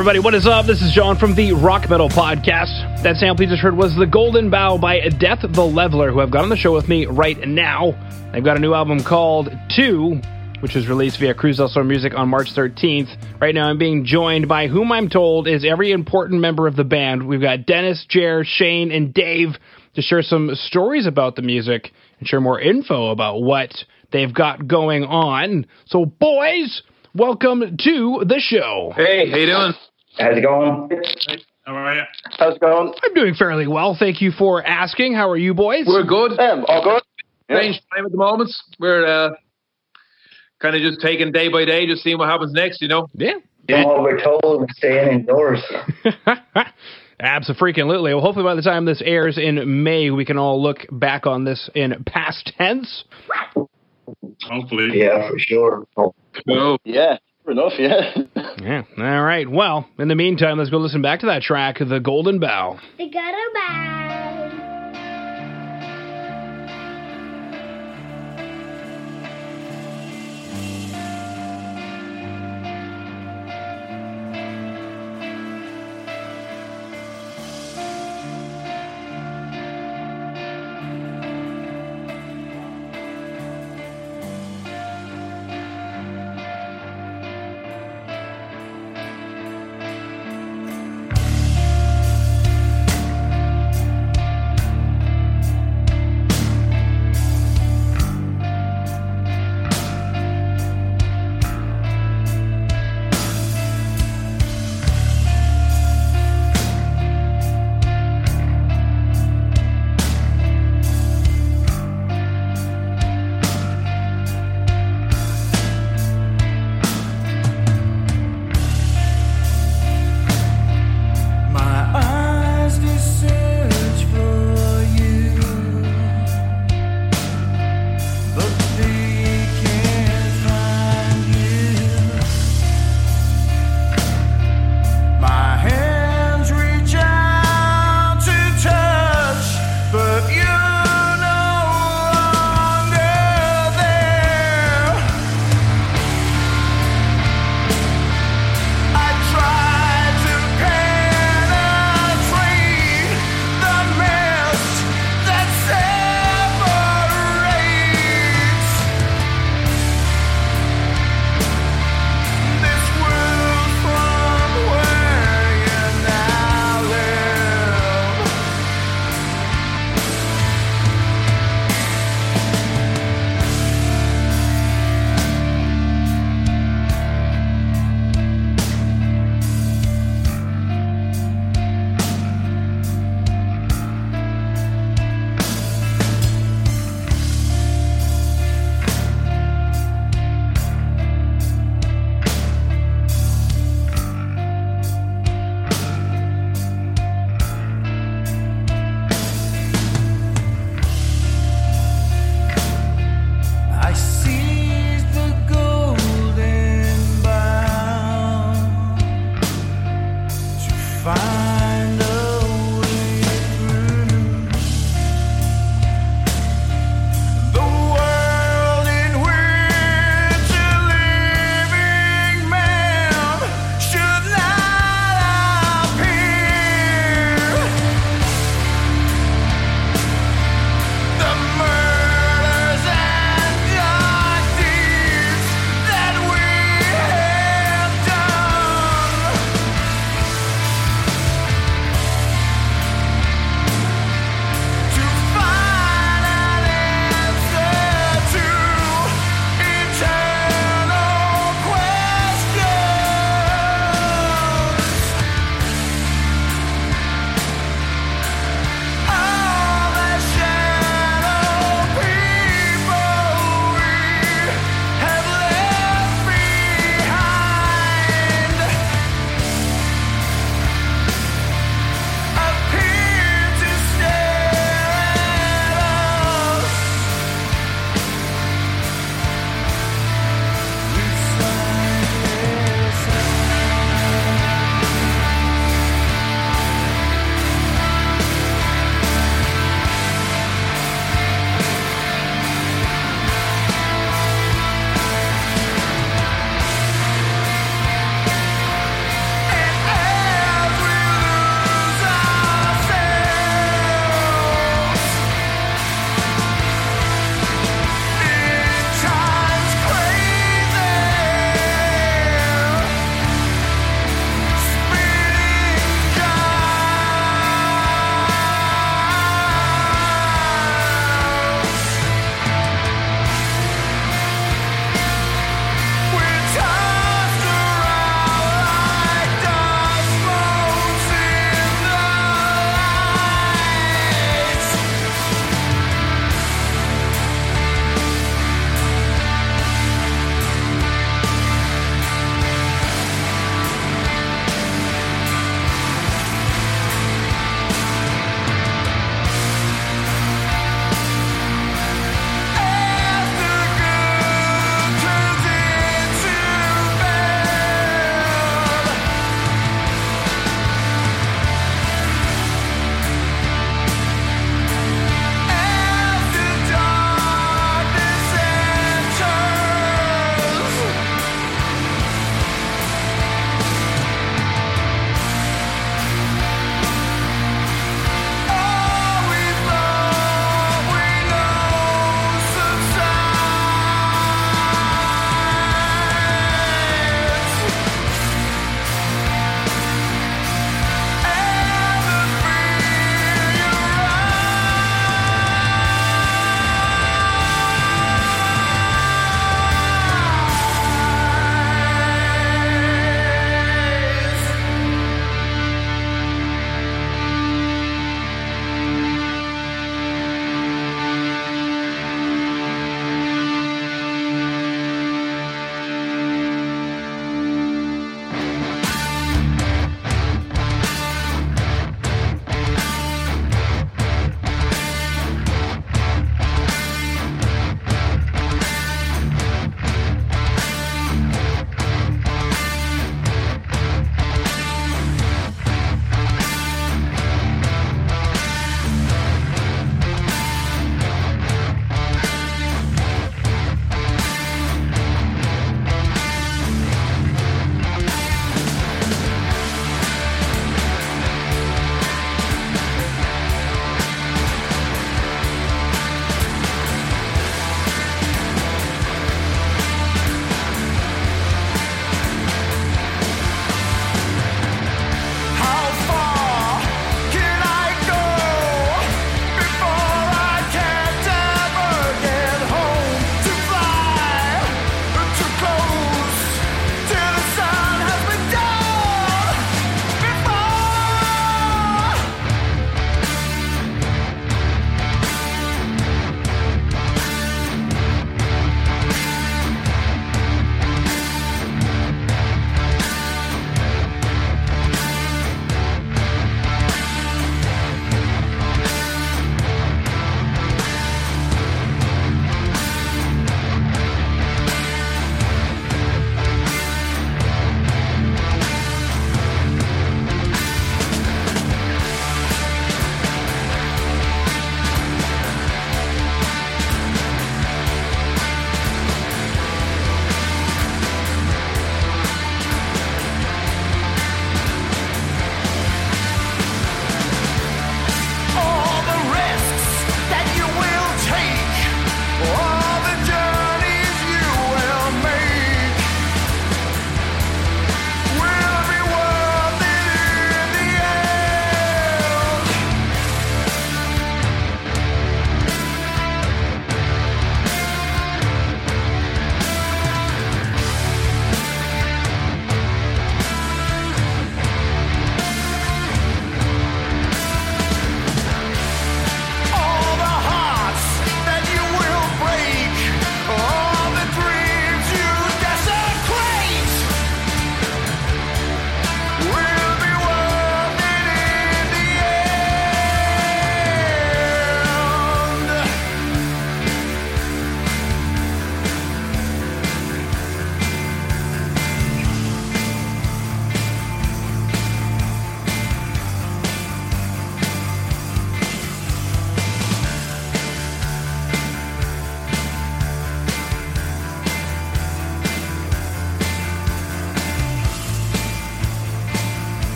everybody, what is up? This is Jon from the Rock Metal Podcast. That sample you just heard was The Golden Bough by Death the Leveller, who I've got on the show with me right now. They've got a new album called Two, which was released via Cruise del Music on March 13th. Right now, I'm being joined by whom I'm told is every important member of the band. We've got Dennis, Jer, Shane, and Dave to share some stories about the music and share more info about what they've got going on. So, boys, welcome to the show. Hey, how you doing? How's it going? How are you? How's it going? I'm doing fairly well. Thank you for asking. How are you, boys? We're good. Um, all good? Strange time at the moment. We're uh, kind of just taking day by day, just seeing what happens next. You know. yeah. Doing what we're told and staying indoors. Absolutely. Well, hopefully by the time this airs in May, we can all look back on this in past tense. Hopefully. Yeah, for sure. Oh, No. Yeah, fair enough, yeah. Yeah. All right. Well, in the meantime, let's go listen back to that track, The Golden Bough. The gutter bow.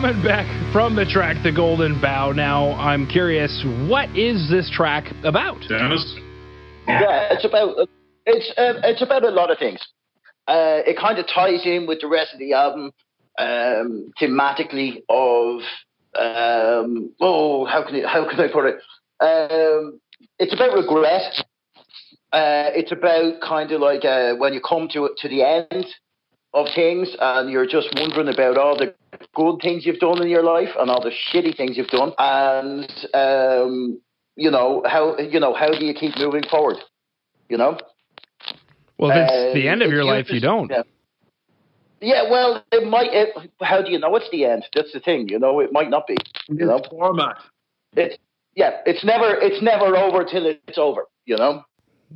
Coming back from the track, The Golden Bough. Now, I'm curious, what is this track about? Dennis? Yeah, it's about it's uh, it's about a lot of things. Uh, it kind of ties in with the rest of the album um, thematically of um, oh how can it, how can I put it? Um, it's about regret. Uh, it's about kind of like uh, when you come to to the end of things and you're just wondering about all the good things you've done in your life and all the shitty things you've done and um, you know how you know how do you keep moving forward you know Well, if it's Uh, the end of it your life, uses- you don't. Yeah. Yeah, well, it might. It, how do you know it's the end? That's the thing. You know, it might not be. You know, Format. it's yeah. It's never. It's never over till it's over. You know.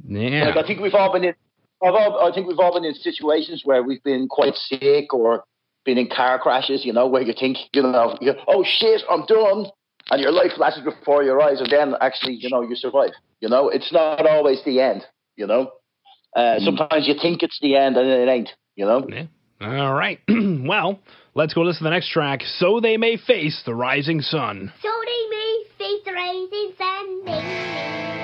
Yeah. Like I think we've all been in. I've all, I think we've all been in situations where we've been quite sick or been in car crashes. You know, where you think, you know, you, oh shit, I'm done, and your life flashes before your eyes, and then actually, you know, you survive. You know, it's not always the end. You know, uh, sometimes you think it's the end and it ain't. You know. Yeah. All right. well, let's go listen to the next track, So They May Face the Rising Sun. So they may face the rising sun.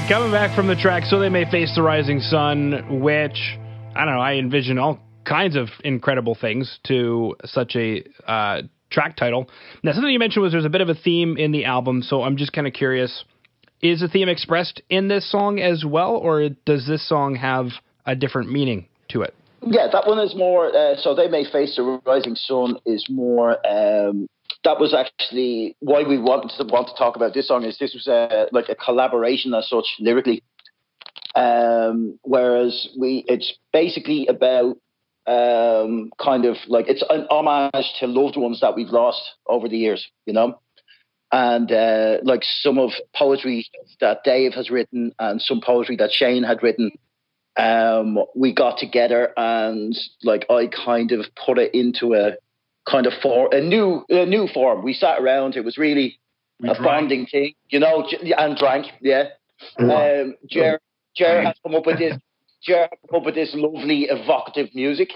Right, coming back from the track, so they may face the rising sun, which I don't know. I envision all kinds of incredible things to such a uh, track title. Now, something you mentioned was there's a bit of a theme in the album, so I'm just kind of curious: is the theme expressed in this song as well, or does this song have a different meaning to it? Yeah, that one is more. Uh, so they may face the rising sun is more. Um, that was actually why we wanted to want to talk about this song. Is this was a, like a collaboration as such lyrically. Um, whereas we, it's basically about um, kind of like it's an homage to loved ones that we've lost over the years, you know, and uh, like some of poetry that Dave has written and some poetry that Shane had written um, we got together and like I kind of put it into a kind of for a new a new form. We sat around. It was really We a drank. bonding thing, you know, and drank. Yeah, um, Jer Jer has come up with this. Jer has come up with this lovely evocative music.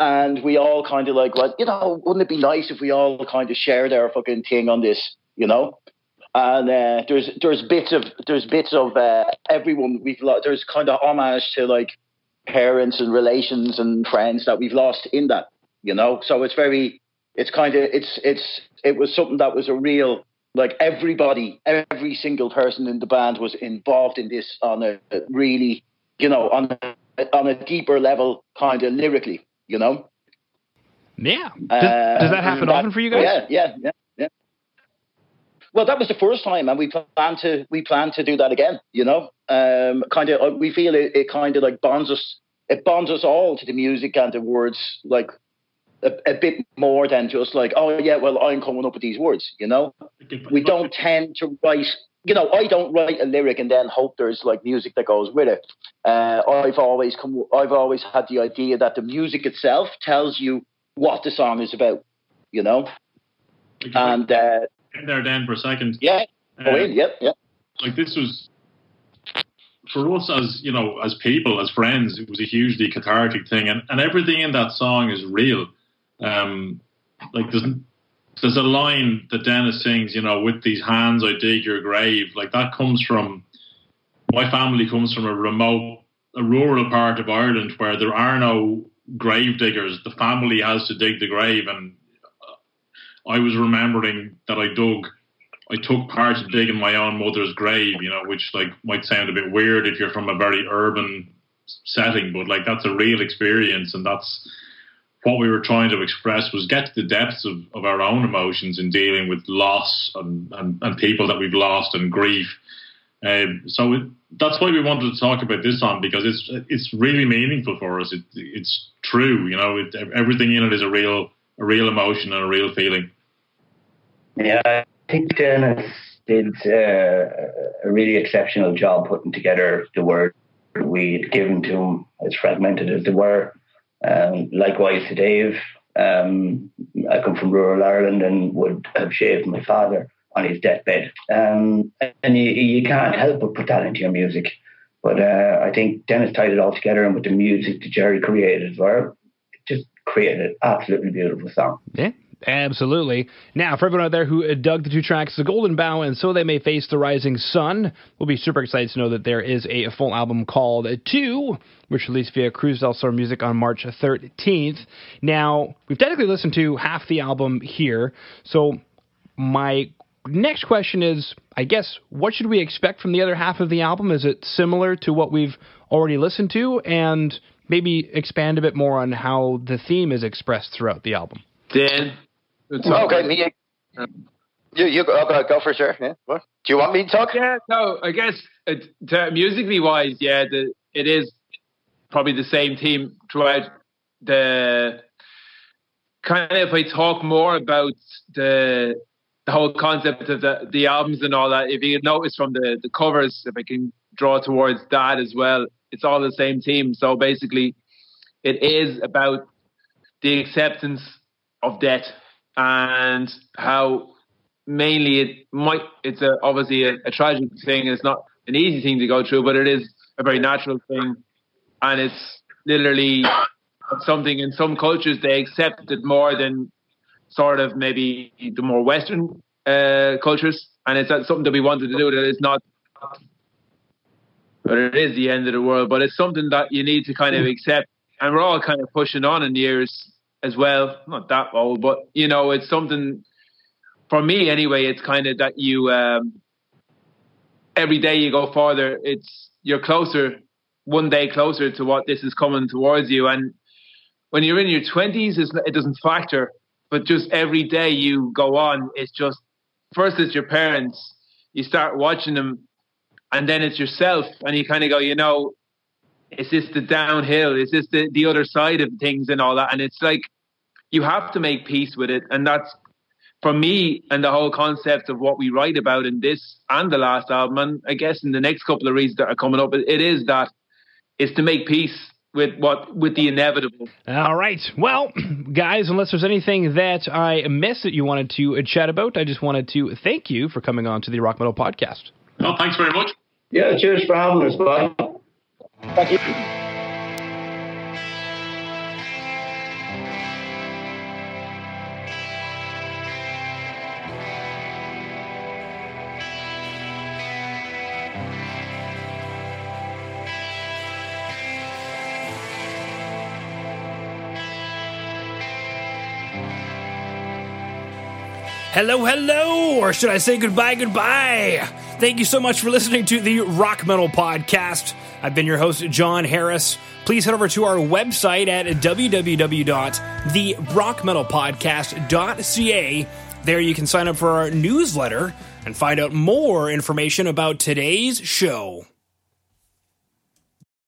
And we all kind of like, well, you know, wouldn't it be nice if we all kind of shared our fucking thing on this, you know? and uh, there's there's bits of there's bits of uh, everyone we've lost. There's kind of homage to like parents and relations and friends that we've lost in that, you know. So it's very, it's kind of it's it's it was something that was a real like everybody, every single person in the band was involved in this on a really, you know, on a, on a deeper level, kind of lyrically, you know. Yeah. Does, Uh, does that happen that- often for you guys? Yeah, yeah, yeah, yeah. Well, that was the first time, and we plan to we plan to do that again. You know, um, kind of we feel it, it kind of like bonds us. It bonds us all to the music and the words, like a, a bit more than just like, oh yeah, well I'm coming up with these words. You know, we don't tend to write. You know, I don't write a lyric and then hope there's like music that goes with it. Uh, I've always come. I've always had the idea that the music itself tells you what the song is about. You know, and uh, there then for a second. yeah, Uh, go in. Yep, yep. like this was for us as you know as people as friends it was a hugely cathartic thing and, and everything in that song is real um like there's there's a line that Dennis sings you know with these hands I dig your grave. Like that comes from my family comes from a remote a rural part of Ireland where there are no grave diggers. The family has to dig the grave and I was remembering that I dug I took part in digging my own mother's grave, you know, which like might sound a bit weird if you're from a very urban setting, but like that's a real experience, and that's what we were trying to express was get to the depths of, of our own emotions in dealing with loss and, and, and people that we've lost and grief. Um, so it, that's why we wanted to talk about this song because it's it's really meaningful for us. It, it's true, you know. It, everything in it is a real a real emotion and a real feeling. Yeah, I think Dennis did uh, a really exceptional job putting together the word we'd given to him, as fragmented as they were. Um, likewise to Dave, um, I come from rural Ireland and would have shaved my father on his deathbed. Um, and you, you can't help but put that into your music. But uh, I think Dennis tied it all together, and with the music that Jerry created as well, just created an absolutely beautiful song. Yeah, absolutely. Now, for everyone out there who dug the two tracks, The Golden Bough and So They May Face the Rising Sun, we'll be super excited to know that there is a full album called Two, which released via Cruise del Sur Music on March 13th. Now, we've technically listened to half the album here, so my next question is I guess, what should we expect from the other half of the album? Is it similar to what we've already listened to? And maybe expand a bit more on how the theme is expressed throughout the album. Dan. We'll Okay, me. You you go, go, go for sure. Yeah. What? Do you want me to talk? Yeah, no, I guess it, to, musically wise, yeah, the, it is probably the same theme throughout the kind of. If I talk more about the the whole concept of the the albums and all that, if you notice from the the covers, if I can draw towards that as well, it's all the same theme. So basically, it is about the acceptance of death and how mainly it might it's a, obviously a, a tragic thing. It's not an easy thing to go through but it is a very natural thing. And it's literally something in some cultures they accept it more than sort of maybe the more western uh, cultures. And it's something that we wanted to do that is not but it is the end of the world. But it's something that you need to kind of accept, and we're all kind of pushing on in years as well. Not that old, but you know, it's something for me anyway. It's kind of that you um, every day you go farther. It's you're closer, one day closer to what this is coming towards you, and when you're in your twenties, it doesn't factor. But just every day you go on, it's just first it's your parents. You start watching them and then it's yourself and you kind of go you know is this the downhill is this the, the other side of things and all that and it's like you have to make peace with it and that's for me and the whole concept of what we write about in this and the last album and i guess in the next couple of reads that are coming up it is that is to make peace with what with the inevitable. All right. Well, guys, unless there's anything that I missed that you wanted to chat about, I just wanted to thank you for coming on to the Rock Metal podcast. Well, thanks very much. Yeah, cheers for having us. Bye. Thank you. Hello, hello, or should I say goodbye, goodbye? Thank you so much for listening to the Rock Metal Podcast. I've been your host, Jon Harris. Please head over to our website at www.therockmetalpodcast.ca. There you can sign up for our newsletter and find out more information about today's show.